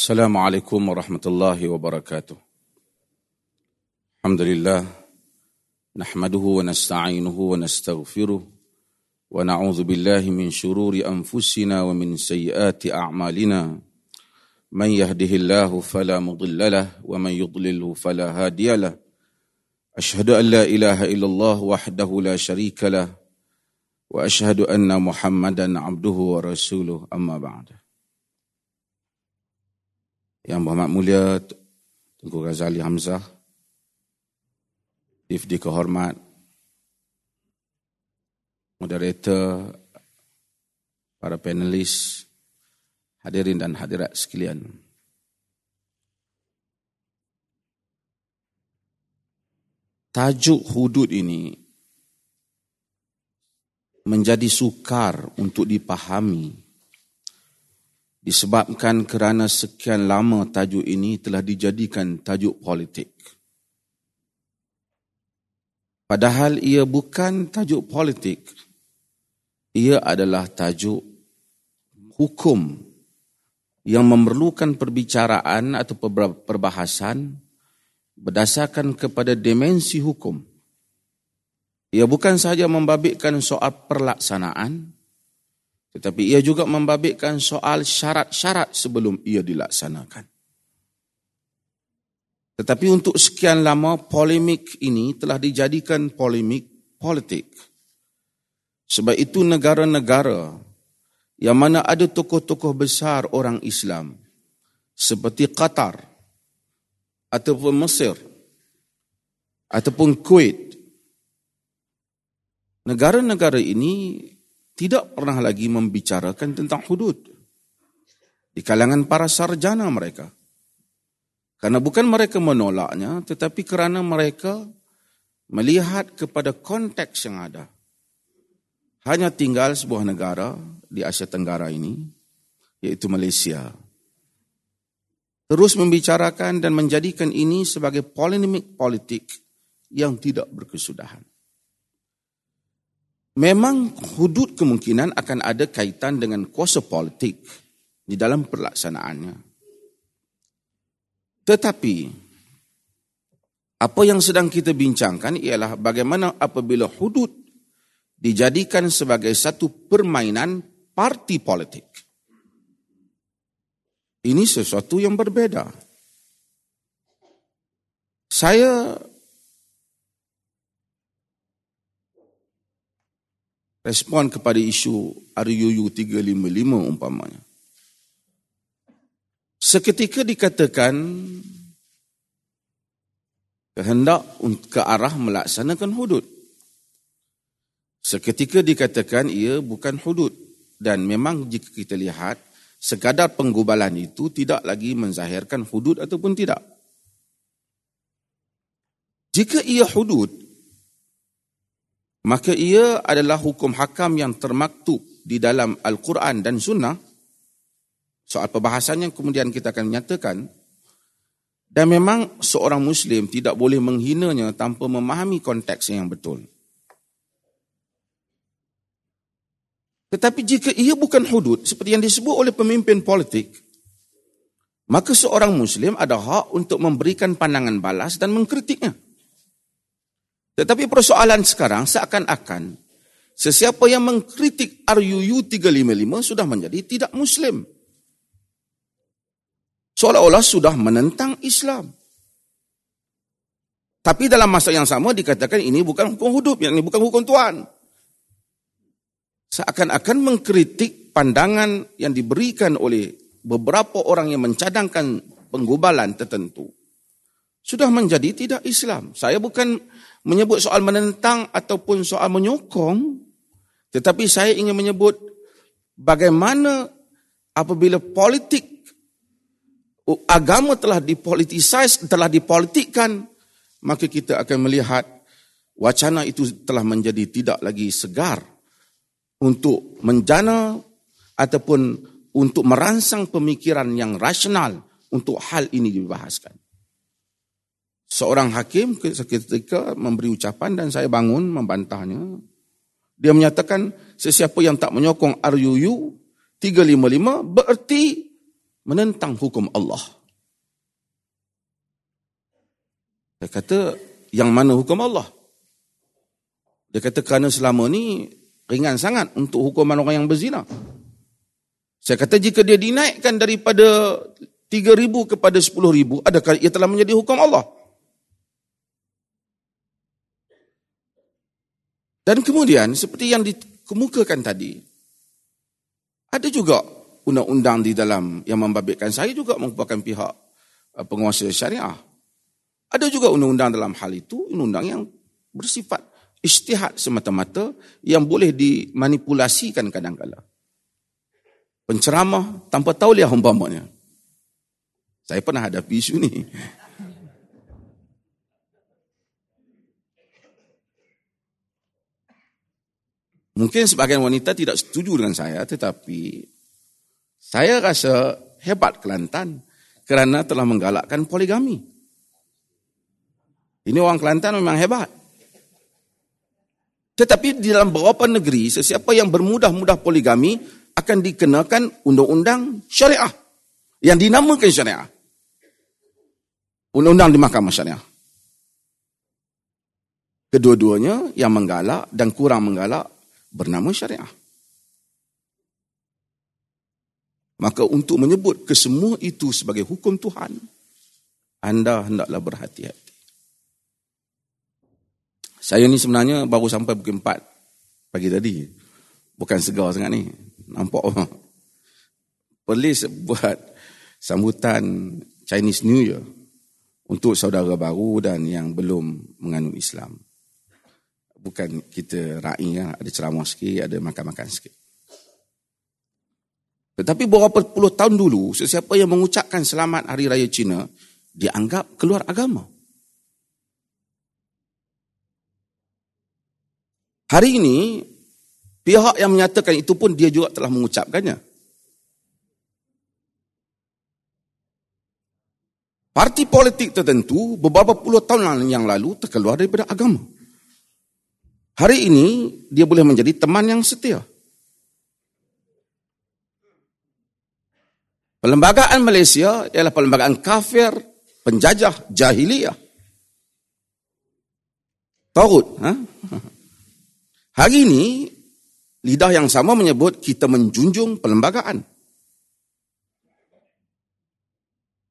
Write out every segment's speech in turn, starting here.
السلام عليكم ورحمة الله وبركاته. الحمد لله نحمده ونستعينه ونستغفره ونعوذ بالله من شرور أنفسنا ومن سيئات أعمالنا. من يهده الله فلا مضل له ومن يضلله فلا هادي له. أشهد أن لا إله إلا الله وحده لا شريك له وأشهد أن محمدا عبده ورسوله. أما بعد. Yang Berhormat Mulia Tengku Ghazali Hamzah, Difdi Kehormat, Moderator, para panelis, hadirin dan hadirat sekalian. Tajuk hudud ini menjadi sukar untuk dipahami disebabkan kerana sekian lama tajuk ini telah dijadikan tajuk politik. Padahal ia bukan tajuk politik. Ia adalah tajuk hukum yang memerlukan perbicaraan atau perbahasan berdasarkan kepada dimensi hukum. Ia bukan sahaja membabitkan soal perlaksanaan, tetapi ia juga membabitkan soal syarat-syarat sebelum ia dilaksanakan. Tetapi untuk sekian lama polemik ini telah dijadikan polemik politik. Sebab itu negara-negara yang mana ada tokoh-tokoh besar orang Islam seperti Qatar ataupun Mesir ataupun Kuwait negara-negara ini tidak pernah lagi membicarakan tentang hudud di kalangan para sarjana mereka. Karena bukan mereka menolaknya, tetapi kerana mereka melihat kepada konteks yang ada. Hanya tinggal sebuah negara di Asia Tenggara ini, yaitu Malaysia. Terus membicarakan dan menjadikan ini sebagai polemik politik yang tidak berkesudahan. Memang hudud kemungkinan akan ada kaitan dengan kuasa politik di dalam perlaksanaannya. Tetapi apa yang sedang kita bincangkan ialah bagaimana apabila hudud dijadikan sebagai satu permainan parti politik. Ini sesuatu yang berbeda. Saya respon kepada isu RUU 355 umpamanya. Seketika dikatakan kehendak ke arah melaksanakan hudud. Seketika dikatakan ia bukan hudud dan memang jika kita lihat sekadar penggubalan itu tidak lagi menzahirkan hudud ataupun tidak. Jika ia hudud, maka ia adalah hukum hakam yang termaktub di dalam Al-Quran dan Sunnah. Soal perbahasannya kemudian kita akan menyatakan. Dan memang seorang Muslim tidak boleh menghinanya tanpa memahami konteks yang betul. Tetapi jika ia bukan hudud seperti yang disebut oleh pemimpin politik, maka seorang Muslim ada hak untuk memberikan pandangan balas dan mengkritiknya. Tetapi persoalan sekarang seakan-akan sesiapa yang mengkritik RUU 355 sudah menjadi tidak Muslim. Seolah-olah sudah menentang Islam. Tapi dalam masa yang sama dikatakan ini bukan hukum hidup, ini bukan hukum Tuhan. Seakan-akan mengkritik pandangan yang diberikan oleh beberapa orang yang mencadangkan penggubalan tertentu. Sudah menjadi tidak Islam. Saya bukan menyebut soal menentang ataupun soal menyokong tetapi saya ingin menyebut bagaimana apabila politik agama telah dipolitisasi telah dipolitikkan maka kita akan melihat wacana itu telah menjadi tidak lagi segar untuk menjana ataupun untuk merangsang pemikiran yang rasional untuk hal ini dibahaskan seorang hakim ketika memberi ucapan dan saya bangun membantahnya. Dia menyatakan sesiapa yang tak menyokong RUU 355 bererti menentang hukum Allah. Dia kata, yang mana hukum Allah? Dia kata, kerana selama ni ringan sangat untuk hukuman orang yang berzina. Saya kata, jika dia dinaikkan daripada 3,000 kepada 10,000, adakah ia telah menjadi hukum Allah? Dan kemudian, seperti yang dikemukakan tadi, ada juga undang-undang di dalam yang membabitkan saya juga merupakan pihak uh, penguasa syariah. Ada juga undang-undang dalam hal itu, undang-undang yang bersifat istihad semata-mata yang boleh dimanipulasikan kadang-kadang. Penceramah tanpa tauliah umpamanya. Saya pernah hadapi isu ni. Mungkin sebagian wanita tidak setuju dengan saya, tetapi saya rasa hebat Kelantan kerana telah menggalakkan poligami. Ini orang Kelantan memang hebat. Tetapi di dalam beberapa negeri, sesiapa yang bermudah-mudah poligami akan dikenakan undang-undang syariah. Yang dinamakan syariah. Undang-undang di mahkamah syariah. Kedua-duanya yang menggalak dan kurang menggalak bernama syariah. Maka untuk menyebut kesemua itu sebagai hukum Tuhan, anda hendaklah berhati-hati. Saya ni sebenarnya baru sampai pukul 4 pagi tadi. Bukan segar sangat ni. Nampak apa? Polis buat sambutan Chinese New Year untuk saudara baru dan yang belum menganut Islam. Bukan kita ra'i ya, ada ceramah sikit, ada makan-makan sikit. Tetapi beberapa puluh tahun dulu, sesiapa yang mengucapkan selamat Hari Raya Cina, dianggap keluar agama. Hari ini, pihak yang menyatakan itu pun dia juga telah mengucapkannya. Parti politik tertentu beberapa puluh tahun yang lalu terkeluar daripada agama. Hari ini, dia boleh menjadi teman yang setia. Perlembagaan Malaysia ialah perlembagaan kafir, penjajah, jahiliyah. Taut. Ha? Hari ini, lidah yang sama menyebut kita menjunjung perlembagaan.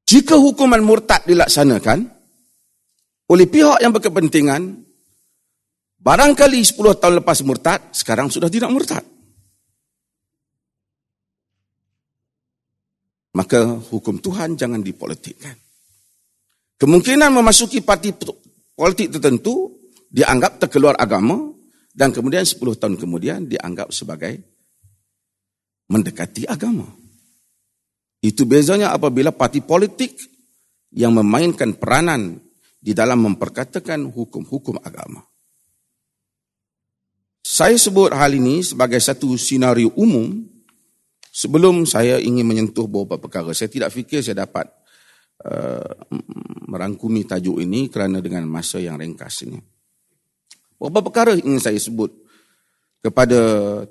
Jika hukuman murtad dilaksanakan oleh pihak yang berkepentingan, barangkali 10 tahun lepas murtad, sekarang sudah tidak murtad. Maka hukum Tuhan jangan dipolitikkan. Kemungkinan memasuki parti politik tertentu dianggap terkeluar agama dan kemudian 10 tahun kemudian dianggap sebagai mendekati agama. Itu bezanya apabila parti politik yang memainkan peranan di dalam memperkatakan hukum-hukum agama. Saya sebut hal ini sebagai satu sinario umum sebelum saya ingin menyentuh beberapa perkara. Saya tidak fikir saya dapat uh, merangkumi tajuk ini kerana dengan masa yang ringkas ini. Beberapa perkara ingin saya sebut kepada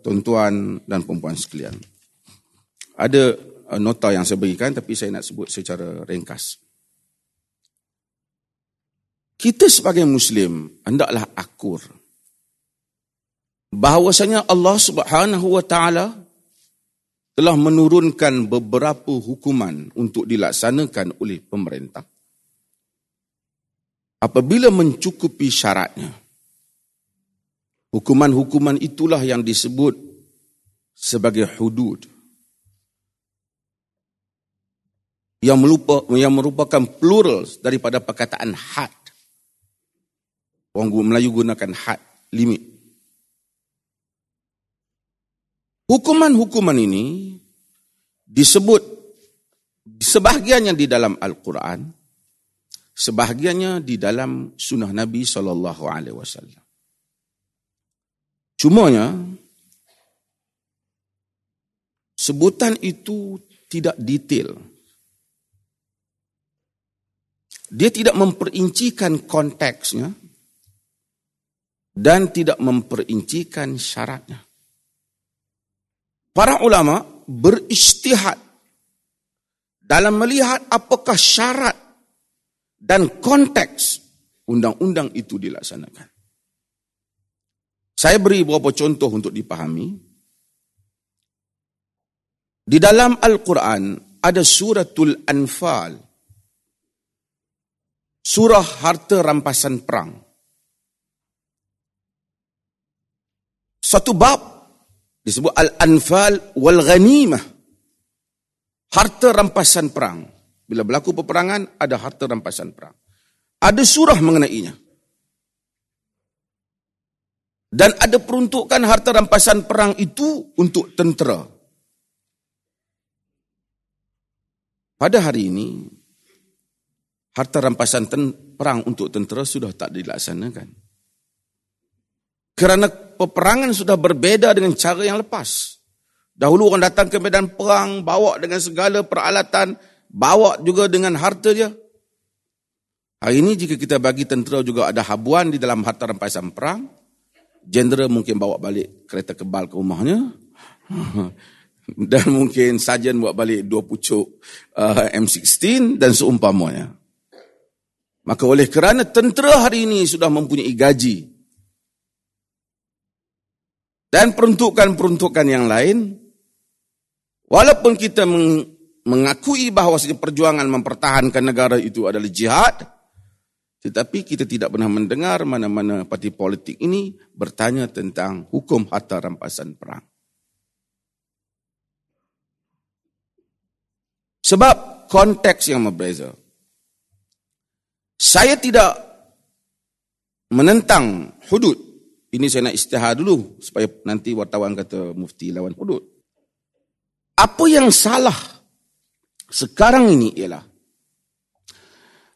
tuan-tuan dan perempuan sekalian. Ada uh, nota yang saya berikan tapi saya nak sebut secara ringkas. Kita sebagai Muslim hendaklah akur bahawasanya Allah Subhanahu wa taala telah menurunkan beberapa hukuman untuk dilaksanakan oleh pemerintah apabila mencukupi syaratnya. Hukuman-hukuman itulah yang disebut sebagai hudud. Yang, melupa, yang merupakan plural daripada perkataan had. Orang Melayu gunakan had, limit. Hukuman-hukuman ini disebut sebahagiannya di dalam Al-Quran, sebahagiannya di dalam sunnah Nabi sallallahu alaihi wasallam. Cumanya sebutan itu tidak detail. Dia tidak memperincikan konteksnya dan tidak memperincikan syaratnya. Para ulama beristihad dalam melihat apakah syarat dan konteks undang-undang itu dilaksanakan. Saya beri beberapa contoh untuk dipahami. Di dalam Al-Quran ada suratul Anfal. Surah harta rampasan perang. Satu bab disebut Al-Anfal wal Ghanimah. Harta rampasan perang. Bila berlaku peperangan, ada harta rampasan perang. Ada surah mengenainya. Dan ada peruntukan harta rampasan perang itu untuk tentera. Pada hari ini, harta rampasan perang untuk tentera sudah tak dilaksanakan. Kerana peperangan sudah berbeza dengan cara yang lepas. Dahulu orang datang ke medan perang, bawa dengan segala peralatan, bawa juga dengan harta dia. Hari ini jika kita bagi tentera juga ada habuan di dalam harta rampasan perang, jenderal mungkin bawa balik kereta kebal ke rumahnya. Dan mungkin sajen buat balik dua pucuk uh, M16 dan seumpamanya. Maka oleh kerana tentera hari ini sudah mempunyai gaji dan peruntukan-peruntukan yang lain, walaupun kita mengakui bahawa perjuangan mempertahankan negara itu adalah jihad, tetapi kita tidak pernah mendengar mana-mana parti politik ini bertanya tentang hukum harta rampasan perang. Sebab konteks yang berbeza. Saya tidak menentang hudud. Ini saya nak istihar dulu supaya nanti wartawan kata mufti lawan hudud. Apa yang salah sekarang ini ialah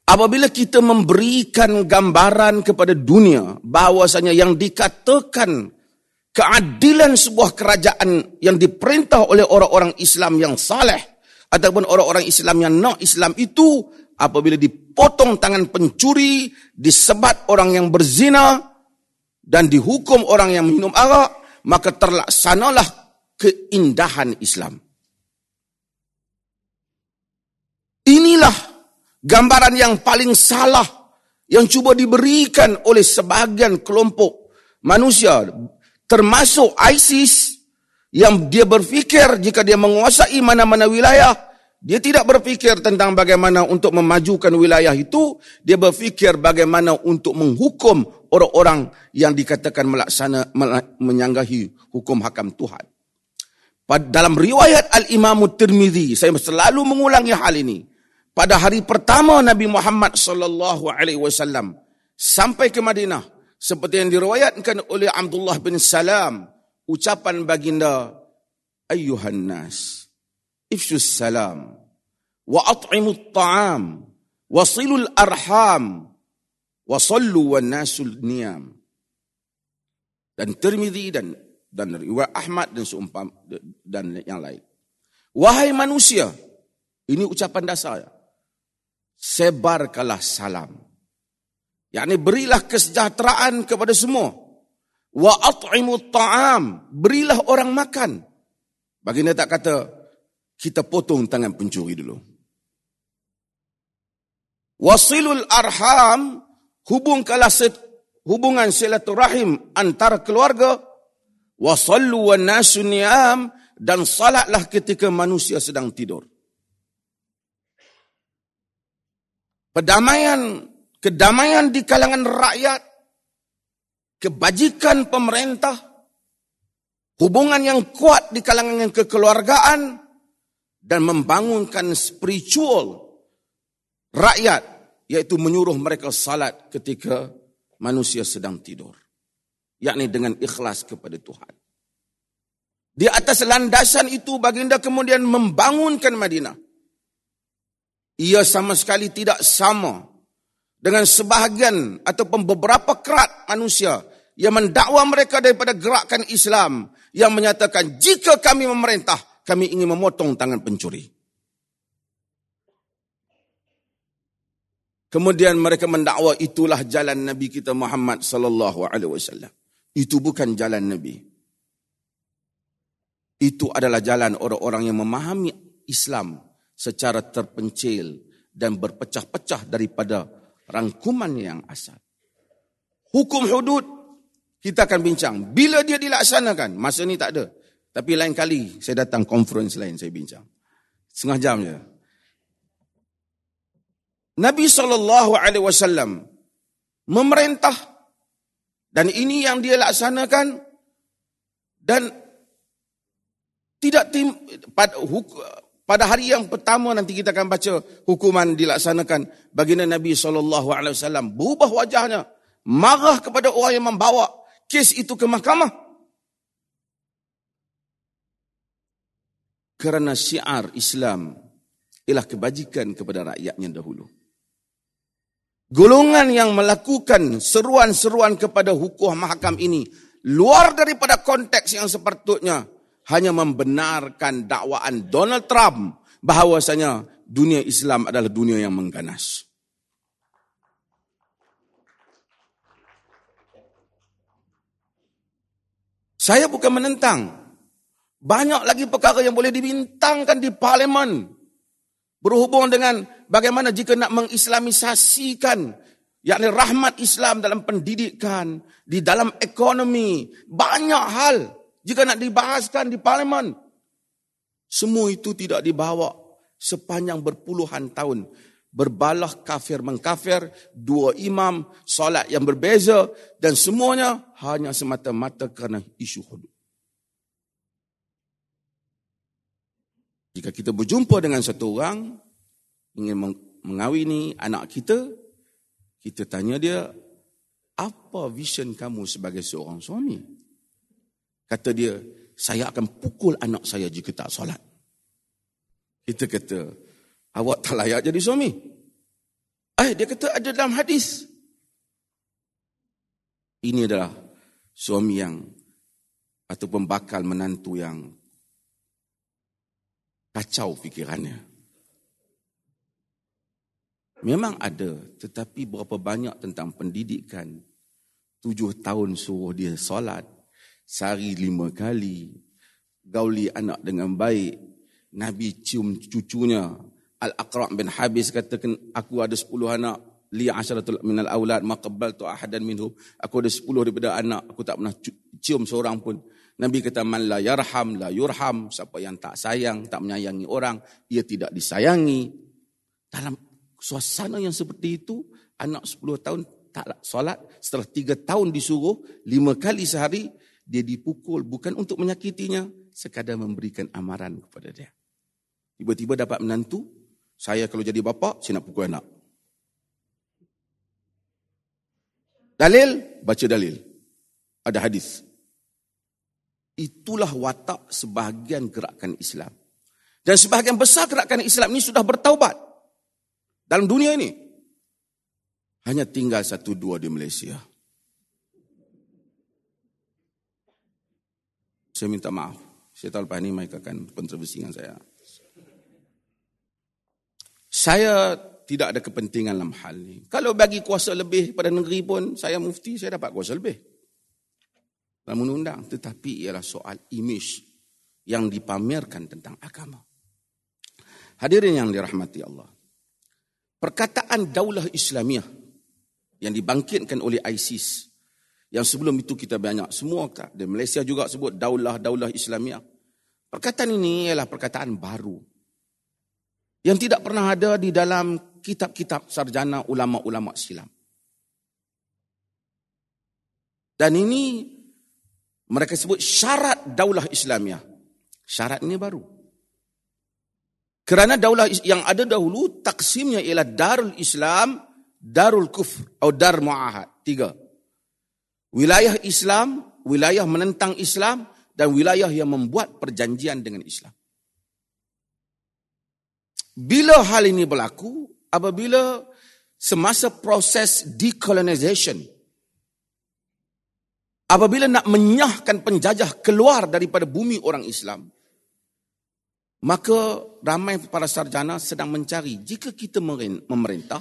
apabila kita memberikan gambaran kepada dunia bahawasanya yang dikatakan keadilan sebuah kerajaan yang diperintah oleh orang-orang Islam yang saleh ataupun orang-orang Islam yang nak Islam itu apabila dipotong tangan pencuri, disebat orang yang berzina dan dihukum orang yang minum arak, maka terlaksanalah keindahan Islam. Inilah gambaran yang paling salah yang cuba diberikan oleh sebahagian kelompok manusia termasuk ISIS yang dia berfikir jika dia menguasai mana-mana wilayah dia tidak berfikir tentang bagaimana untuk memajukan wilayah itu dia berfikir bagaimana untuk menghukum orang-orang yang dikatakan melaksana menyanggahi hukum hakam Tuhan. Dalam riwayat Al-Imam Tirmizi saya selalu mengulangi hal ini. Pada hari pertama Nabi Muhammad sallallahu alaihi wasallam sampai ke Madinah seperti yang diriwayatkan oleh Abdullah bin Salam ucapan baginda ayyuhan nas ifshus salam wa at'imut ta'am wa silul arham wa sallu wan nasul niyam dan Tirmizi dan dan riwayat Ahmad dan seumpam dan yang lain wahai manusia ini ucapan dasar sebarkanlah salam. yakni berilah kesejahteraan kepada semua. Wa at'imu ta'am, berilah orang makan. Baginda tak kata kita potong tangan pencuri dulu. Wasilul arham, hubungkanlah hubungan silaturahim antara keluarga. Wasallu wa nasu ni'am, dan salatlah ketika manusia sedang tidur. Perdamaian, kedamaian di kalangan rakyat, kebajikan pemerintah, hubungan yang kuat di kalangan yang kekeluargaan, dan membangunkan spiritual rakyat, yaitu menyuruh mereka salat ketika manusia sedang tidur. yakni dengan ikhlas kepada Tuhan. Di atas landasan itu baginda kemudian membangunkan Madinah ia sama sekali tidak sama dengan sebahagian ataupun beberapa kerat manusia yang mendakwa mereka daripada gerakan Islam yang menyatakan jika kami memerintah kami ingin memotong tangan pencuri. Kemudian mereka mendakwa itulah jalan Nabi kita Muhammad sallallahu alaihi wasallam. Itu bukan jalan Nabi. Itu adalah jalan orang-orang yang memahami Islam secara terpencil dan berpecah-pecah daripada rangkuman yang asal. Hukum hudud kita akan bincang. Bila dia dilaksanakan? Masa ni tak ada. Tapi lain kali saya datang conference lain saya bincang. Setengah jam je. Nabi SAW memerintah dan ini yang dia laksanakan dan tidak tim, pada, pada hari yang pertama nanti kita akan baca hukuman dilaksanakan baginda Nabi SAW berubah wajahnya marah kepada orang yang membawa kes itu ke mahkamah kerana syiar Islam ialah kebajikan kepada rakyatnya dahulu. Golongan yang melakukan seruan-seruan kepada hukum mahakam ini luar daripada konteks yang sepatutnya hanya membenarkan dakwaan Donald Trump bahawasanya dunia Islam adalah dunia yang mengganas. Saya bukan menentang banyak lagi perkara yang boleh dibintangkan di parlimen. Berhubung dengan bagaimana jika nak mengislamisasikan yakni rahmat Islam dalam pendidikan, di dalam ekonomi, banyak hal jika nak dibahaskan di parlimen. Semua itu tidak dibawa sepanjang berpuluhan tahun. Berbalah kafir mengkafir, dua imam, solat yang berbeza dan semuanya hanya semata-mata kerana isu hudud. Jika kita berjumpa dengan satu orang ingin mengawini anak kita, kita tanya dia, apa vision kamu sebagai seorang suami? Kata dia, saya akan pukul anak saya jika tak solat. Kita kata, awak tak layak jadi suami. Eh, dia kata ada dalam hadis. Ini adalah suami yang ataupun bakal menantu yang kacau fikirannya. Memang ada, tetapi berapa banyak tentang pendidikan. Tujuh tahun suruh dia solat, sehari lima kali, gauli anak dengan baik, Nabi cium cucunya, Al-Aqra' bin Habis katakan, aku ada sepuluh anak, li asyaratul minal aulad, maqabbal tu ahadan minhum, aku ada sepuluh daripada anak, aku tak pernah cium seorang pun. Nabi kata man la yarham la yurham. Siapa yang tak sayang tak menyayangi orang ia tidak disayangi. Dalam suasana yang seperti itu anak 10 tahun tak solat. Setelah 3 tahun disuruh 5 kali sehari dia dipukul bukan untuk menyakitinya sekadar memberikan amaran kepada dia. Tiba-tiba dapat menantu saya kalau jadi bapa saya nak pukul anak. Dalil? Baca dalil. Ada hadis Itulah watak sebahagian gerakan Islam. Dan sebahagian besar gerakan Islam ini sudah bertaubat. Dalam dunia ini. Hanya tinggal satu dua di Malaysia. Saya minta maaf. Saya tahu lepas ini mereka akan kontroversi dengan saya. Saya tidak ada kepentingan dalam hal ini. Kalau bagi kuasa lebih pada negeri pun, saya mufti, saya dapat kuasa lebih dalam undang-undang tetapi ialah soal image yang dipamerkan tentang agama. Hadirin yang dirahmati Allah. Perkataan daulah Islamiah yang dibangkitkan oleh ISIS yang sebelum itu kita banyak semua di Malaysia juga sebut daulah-daulah Islamiah. Perkataan ini ialah perkataan baru yang tidak pernah ada di dalam kitab-kitab sarjana ulama-ulama silam. Dan ini mereka sebut syarat daulah Islamiah. Syarat ini baru. Kerana daulah yang ada dahulu taksimnya ialah Darul Islam, Darul Kufr atau Dar Muahad. Tiga. Wilayah Islam, wilayah menentang Islam dan wilayah yang membuat perjanjian dengan Islam. Bila hal ini berlaku, apabila semasa proses decolonization, apabila nak menyahkan penjajah keluar daripada bumi orang Islam, maka ramai para sarjana sedang mencari jika kita memerintah,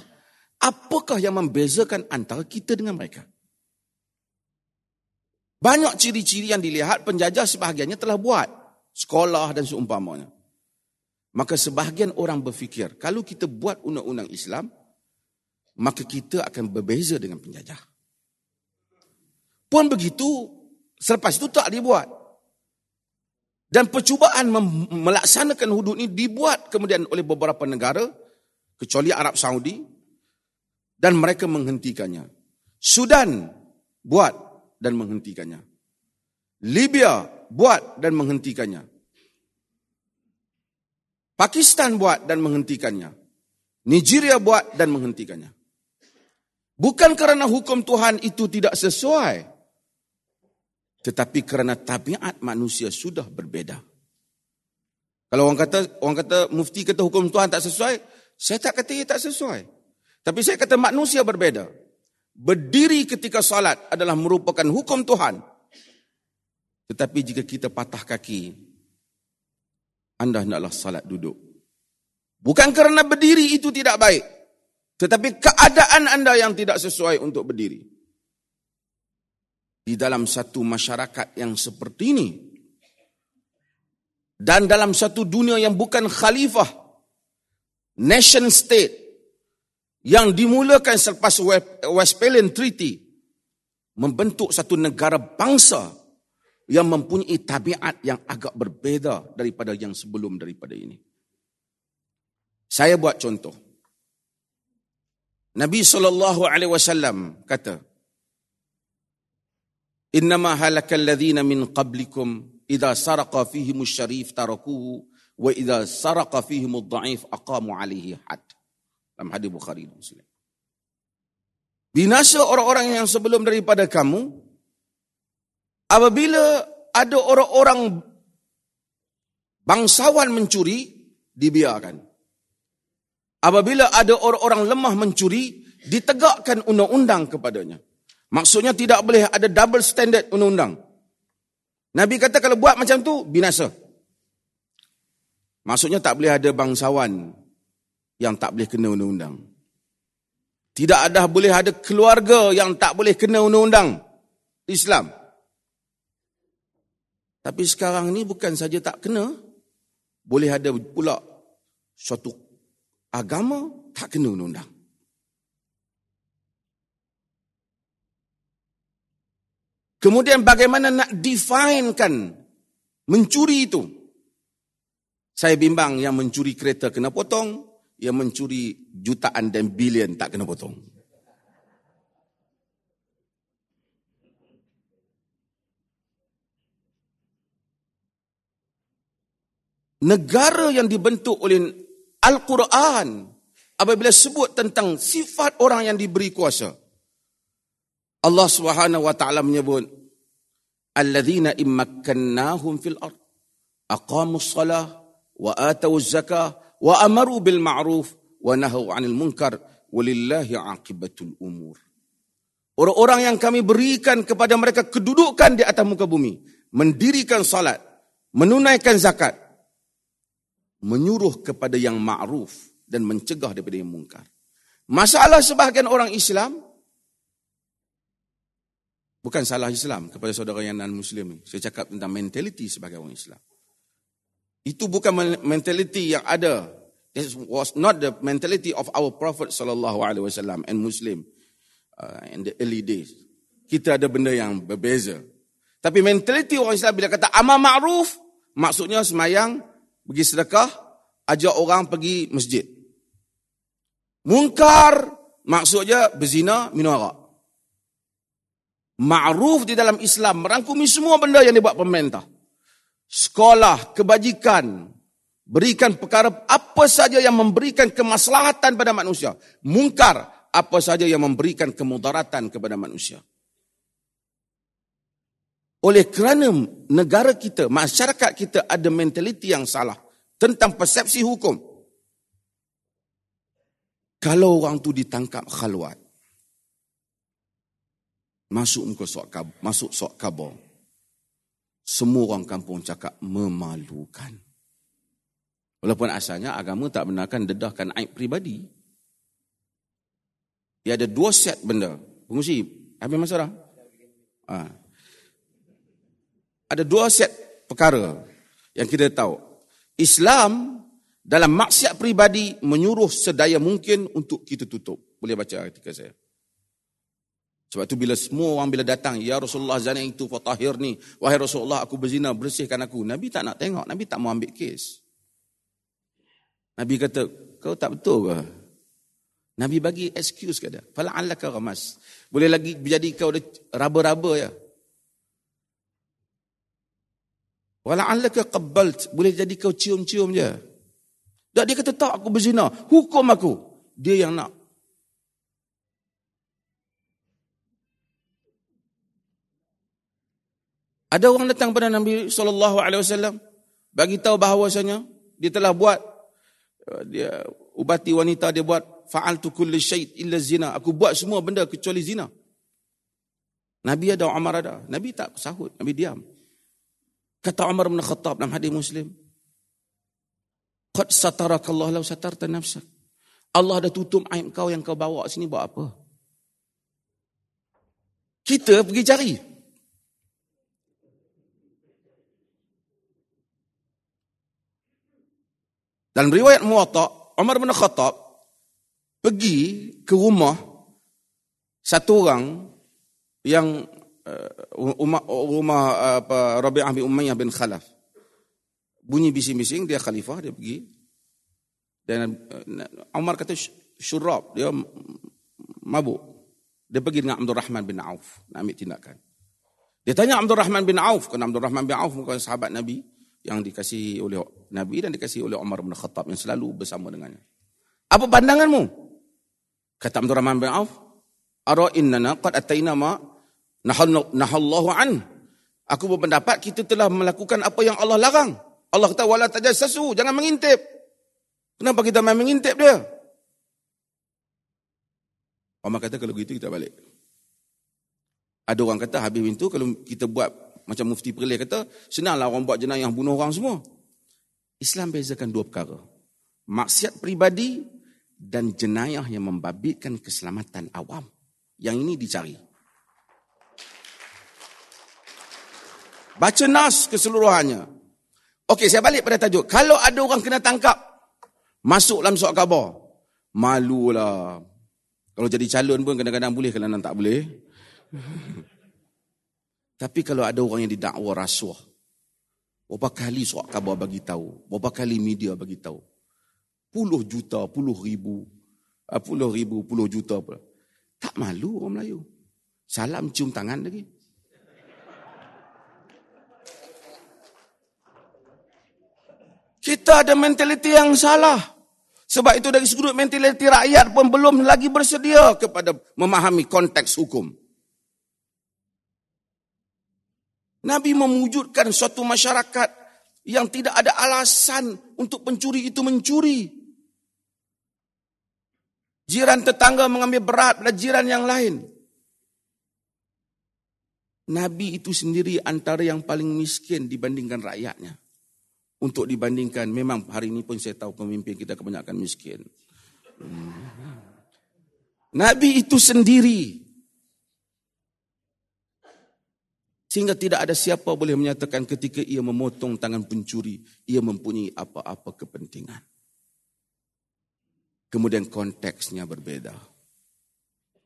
apakah yang membezakan antara kita dengan mereka? Banyak ciri-ciri yang dilihat penjajah sebahagiannya telah buat. Sekolah dan seumpamanya. Maka sebahagian orang berfikir, kalau kita buat undang-undang Islam, maka kita akan berbeza dengan penjajah. Pun begitu, selepas itu tak dibuat. Dan percubaan melaksanakan hudud ini dibuat kemudian oleh beberapa negara, kecuali Arab Saudi, dan mereka menghentikannya. Sudan buat dan menghentikannya. Libya buat dan menghentikannya. Pakistan buat dan menghentikannya. Nigeria buat dan menghentikannya. Bukan kerana hukum Tuhan itu tidak sesuai. Tetapi kerana tabiat manusia sudah berbeza. Kalau orang kata orang kata mufti kata hukum Tuhan tak sesuai, saya tak kata ia tak sesuai. Tapi saya kata manusia berbeza. Berdiri ketika salat adalah merupakan hukum Tuhan. Tetapi jika kita patah kaki, anda hendaklah salat duduk. Bukan kerana berdiri itu tidak baik. Tetapi keadaan anda yang tidak sesuai untuk berdiri. Di dalam satu masyarakat yang seperti ini. Dan dalam satu dunia yang bukan khalifah. Nation state. Yang dimulakan selepas Westphalian Treaty. Membentuk satu negara bangsa yang mempunyai tabiat yang agak berbeza daripada yang sebelum daripada ini. Saya buat contoh. Nabi sallallahu alaihi wasallam kata, "Innama halakal ladzina min qablikum idza saraqa fihim asy-syarif tarakuhu wa idza saraqa fihim ad-dha'if aqamu alaihi had." Dalam hadis Bukhari dan Muslim. Binasa orang-orang yang sebelum daripada kamu Apabila ada orang-orang bangsawan mencuri, dibiarkan. Apabila ada orang-orang lemah mencuri, ditegakkan undang-undang kepadanya. Maksudnya tidak boleh ada double standard undang-undang. Nabi kata kalau buat macam tu, binasa. Maksudnya tak boleh ada bangsawan yang tak boleh kena undang-undang. Tidak ada boleh ada keluarga yang tak boleh kena undang-undang Islam. Tapi sekarang ni bukan saja tak kena, boleh ada pula suatu agama tak kena undang-undang. Kemudian bagaimana nak definekan mencuri itu? Saya bimbang yang mencuri kereta kena potong, yang mencuri jutaan dan bilion tak kena potong. negara yang dibentuk oleh Al-Quran apabila sebut tentang sifat orang yang diberi kuasa. Allah Subhanahu wa taala menyebut alladzina immakkannahum fil ard aqamus salah wa atawuz zakah wa amaru bil ma'ruf wa nahaw 'anil munkar walillahi 'aqibatul umur. Orang-orang yang kami berikan kepada mereka kedudukan di atas muka bumi, mendirikan salat, menunaikan zakat, menyuruh kepada yang ma'ruf dan mencegah daripada yang mungkar. Masalah sebahagian orang Islam bukan salah Islam kepada saudara yang non-muslim. Saya cakap tentang mentaliti sebagai orang Islam. Itu bukan mentaliti yang ada. It was not the mentality of our Prophet sallallahu alaihi wasallam and Muslim uh, in the early days. Kita ada benda yang berbeza. Tapi mentaliti orang Islam bila kata amal ma'ruf, maksudnya semayang, pergi sedekah, ajak orang pergi masjid. Mungkar maksudnya berzina, minum arak. Ma'ruf di dalam Islam merangkumi semua benda yang dibuat pemerintah. Sekolah, kebajikan, berikan perkara apa saja yang memberikan kemaslahatan pada manusia. Mungkar apa saja yang memberikan kemudaratan kepada manusia. Oleh kerana negara kita, masyarakat kita ada mentaliti yang salah tentang persepsi hukum. Kalau orang tu ditangkap khalwat, masuk muka sok masuk sok kabur, semua orang kampung cakap memalukan. Walaupun asalnya agama tak benarkan dedahkan aib pribadi. Dia ada dua set benda. Pengusi, habis masa dah? Ha ada dua set perkara yang kita tahu. Islam dalam maksiat pribadi menyuruh sedaya mungkin untuk kita tutup. Boleh baca artikel saya. Sebab tu bila semua orang bila datang, Ya Rasulullah zana itu fatahir ni. Wahai Rasulullah aku berzina, bersihkan aku. Nabi tak nak tengok, Nabi tak mau ambil kes. Nabi kata, kau tak betul ke? Nabi bagi excuse ke dia. Fala'allaka ramas. Boleh lagi jadi kau ada raba-raba ya. Wala'allaka qabbalt. Boleh jadi kau cium-cium je. Dia kata, tak aku berzina. Hukum aku. Dia yang nak Ada orang datang pada Nabi sallallahu alaihi wasallam bagi tahu bahawasanya dia telah buat uh, dia ubati wanita dia buat fa'altu kulli syai' illa zina. Aku buat semua benda kecuali zina. Nabi ada Umar ada. Nabi tak sahut, Nabi diam. Kata Umar bin Khattab dalam hadis Muslim, "Qad satarakallahu law satarta nafsak." Allah dah tutup aib kau yang kau bawa sini buat apa? Kita pergi cari. Dalam riwayat Muwatta, Umar bin Khattab pergi ke rumah satu orang yang uh, rumah, uh, apa Rabi'ah bin Umayyah bin Khalaf. Bunyi bising-bising dia khalifah dia pergi. Dan uh, Umar kata syurab dia mabuk. Dia pergi dengan Abdul Rahman bin Auf nak ambil tindakan. Dia tanya Abdul Rahman bin Auf, kerana Abdul Rahman bin Auf bukan sahabat Nabi yang dikasih oleh Nabi dan dikasih oleh Umar bin Khattab yang selalu bersama dengannya. Apa pandanganmu? Kata Abdul Rahman bin Auf, "Ara innana qad ataina ma nahallahu an." Aku berpendapat kita telah melakukan apa yang Allah larang. Allah kata wala tajassasu, jangan mengintip. Kenapa kita main mengintip dia? Umar kata kalau begitu kita balik. Ada orang kata habis itu kalau kita buat macam mufti Perlis kata, senanglah orang buat jenayah bunuh orang semua. Islam bezakan dua perkara. Maksiat pribadi dan jenayah yang membabitkan keselamatan awam. Yang ini dicari. Baca nas keseluruhannya. Okey, saya balik pada tajuk. Kalau ada orang kena tangkap, masuk dalam surat khabar, malulah. Kalau jadi calon pun kadang-kadang boleh, kadang-kadang tak boleh. Tapi kalau ada orang yang didakwa rasuah, berapa kali surat khabar bagi tahu, berapa kali media bagi tahu. Puluh juta, puluh ribu, ah, puluh ribu, puluh juta. Pula. Tak malu orang Melayu. Salam cium tangan lagi. Kita ada mentaliti yang salah. Sebab itu dari sudut mentaliti rakyat pun belum lagi bersedia kepada memahami konteks hukum. Nabi memujudkan suatu masyarakat yang tidak ada alasan untuk pencuri itu mencuri. Jiran tetangga mengambil berat pada jiran yang lain. Nabi itu sendiri antara yang paling miskin dibandingkan rakyatnya. Untuk dibandingkan, memang hari ini pun saya tahu pemimpin kita kebanyakan miskin. Hmm. Nabi itu sendiri Sehingga tidak ada siapa boleh menyatakan ketika ia memotong tangan pencuri, ia mempunyai apa-apa kepentingan. Kemudian konteksnya berbeza.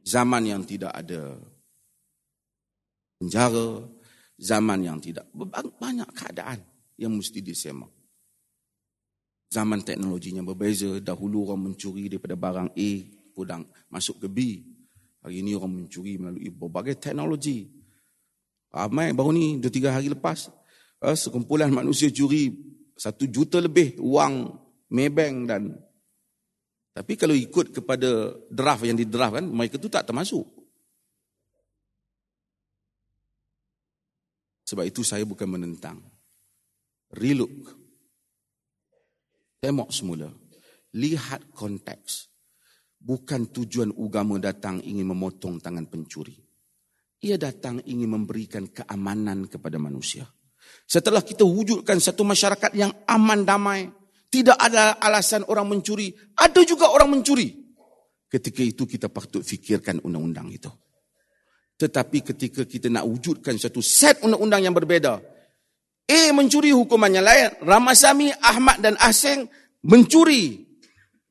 Zaman yang tidak ada penjara, zaman yang tidak banyak keadaan yang mesti disemak. Zaman teknologinya berbeza, dahulu orang mencuri daripada barang A, pudang masuk ke B. Hari ini orang mencuri melalui berbagai teknologi. Ramai baru ni, dua tiga hari lepas, uh, sekumpulan manusia curi satu juta lebih wang Maybank dan tapi kalau ikut kepada draft yang di draft kan, mereka tu tak termasuk. Sebab itu saya bukan menentang. Relook. Tengok semula. Lihat konteks. Bukan tujuan agama datang ingin memotong tangan pencuri. Ia datang ingin memberikan keamanan kepada manusia. Setelah kita wujudkan satu masyarakat yang aman damai, tidak ada alasan orang mencuri, ada juga orang mencuri. Ketika itu kita patut fikirkan undang-undang itu. Tetapi ketika kita nak wujudkan satu set undang-undang yang berbeza, A mencuri hukumannya lain, Ramasami, Ahmad dan Asing mencuri,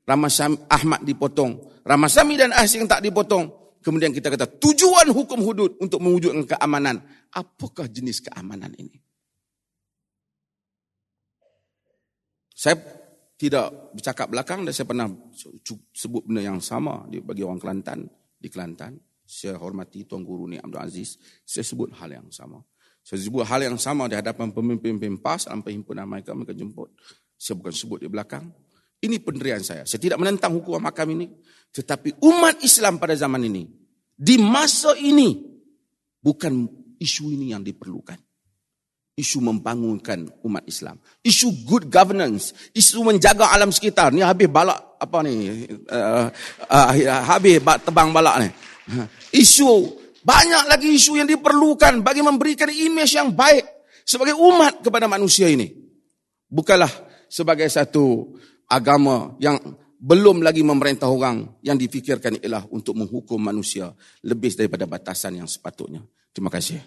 Ramasami Ahmad dipotong, Ramasami dan Asing tak dipotong. Kemudian kita kata tujuan hukum hudud untuk mewujudkan keamanan. Apakah jenis keamanan ini? Saya tidak bercakap belakang dan saya pernah sebut benda yang sama bagi orang Kelantan di Kelantan. Saya hormati Tuan Guru ni Abdul Aziz. Saya sebut hal yang sama. Saya sebut hal yang sama di hadapan pemimpin-pemimpin PAS dalam perhimpunan mereka. Mereka jemput. Saya bukan sebut di belakang. Ini pendirian saya. Saya tidak menentang hukum makam ini. Tetapi umat Islam pada zaman ini. Di masa ini. Bukan isu ini yang diperlukan isu membangunkan umat Islam. Isu good governance, isu menjaga alam sekitar. Ni habis balak apa ni? Uh, uh, habis tebang balak ni. Isu banyak lagi isu yang diperlukan bagi memberikan imej yang baik sebagai umat kepada manusia ini. Bukanlah sebagai satu agama yang belum lagi memerintah orang yang difikirkan ialah untuk menghukum manusia lebih daripada batasan yang sepatutnya. Terima kasih.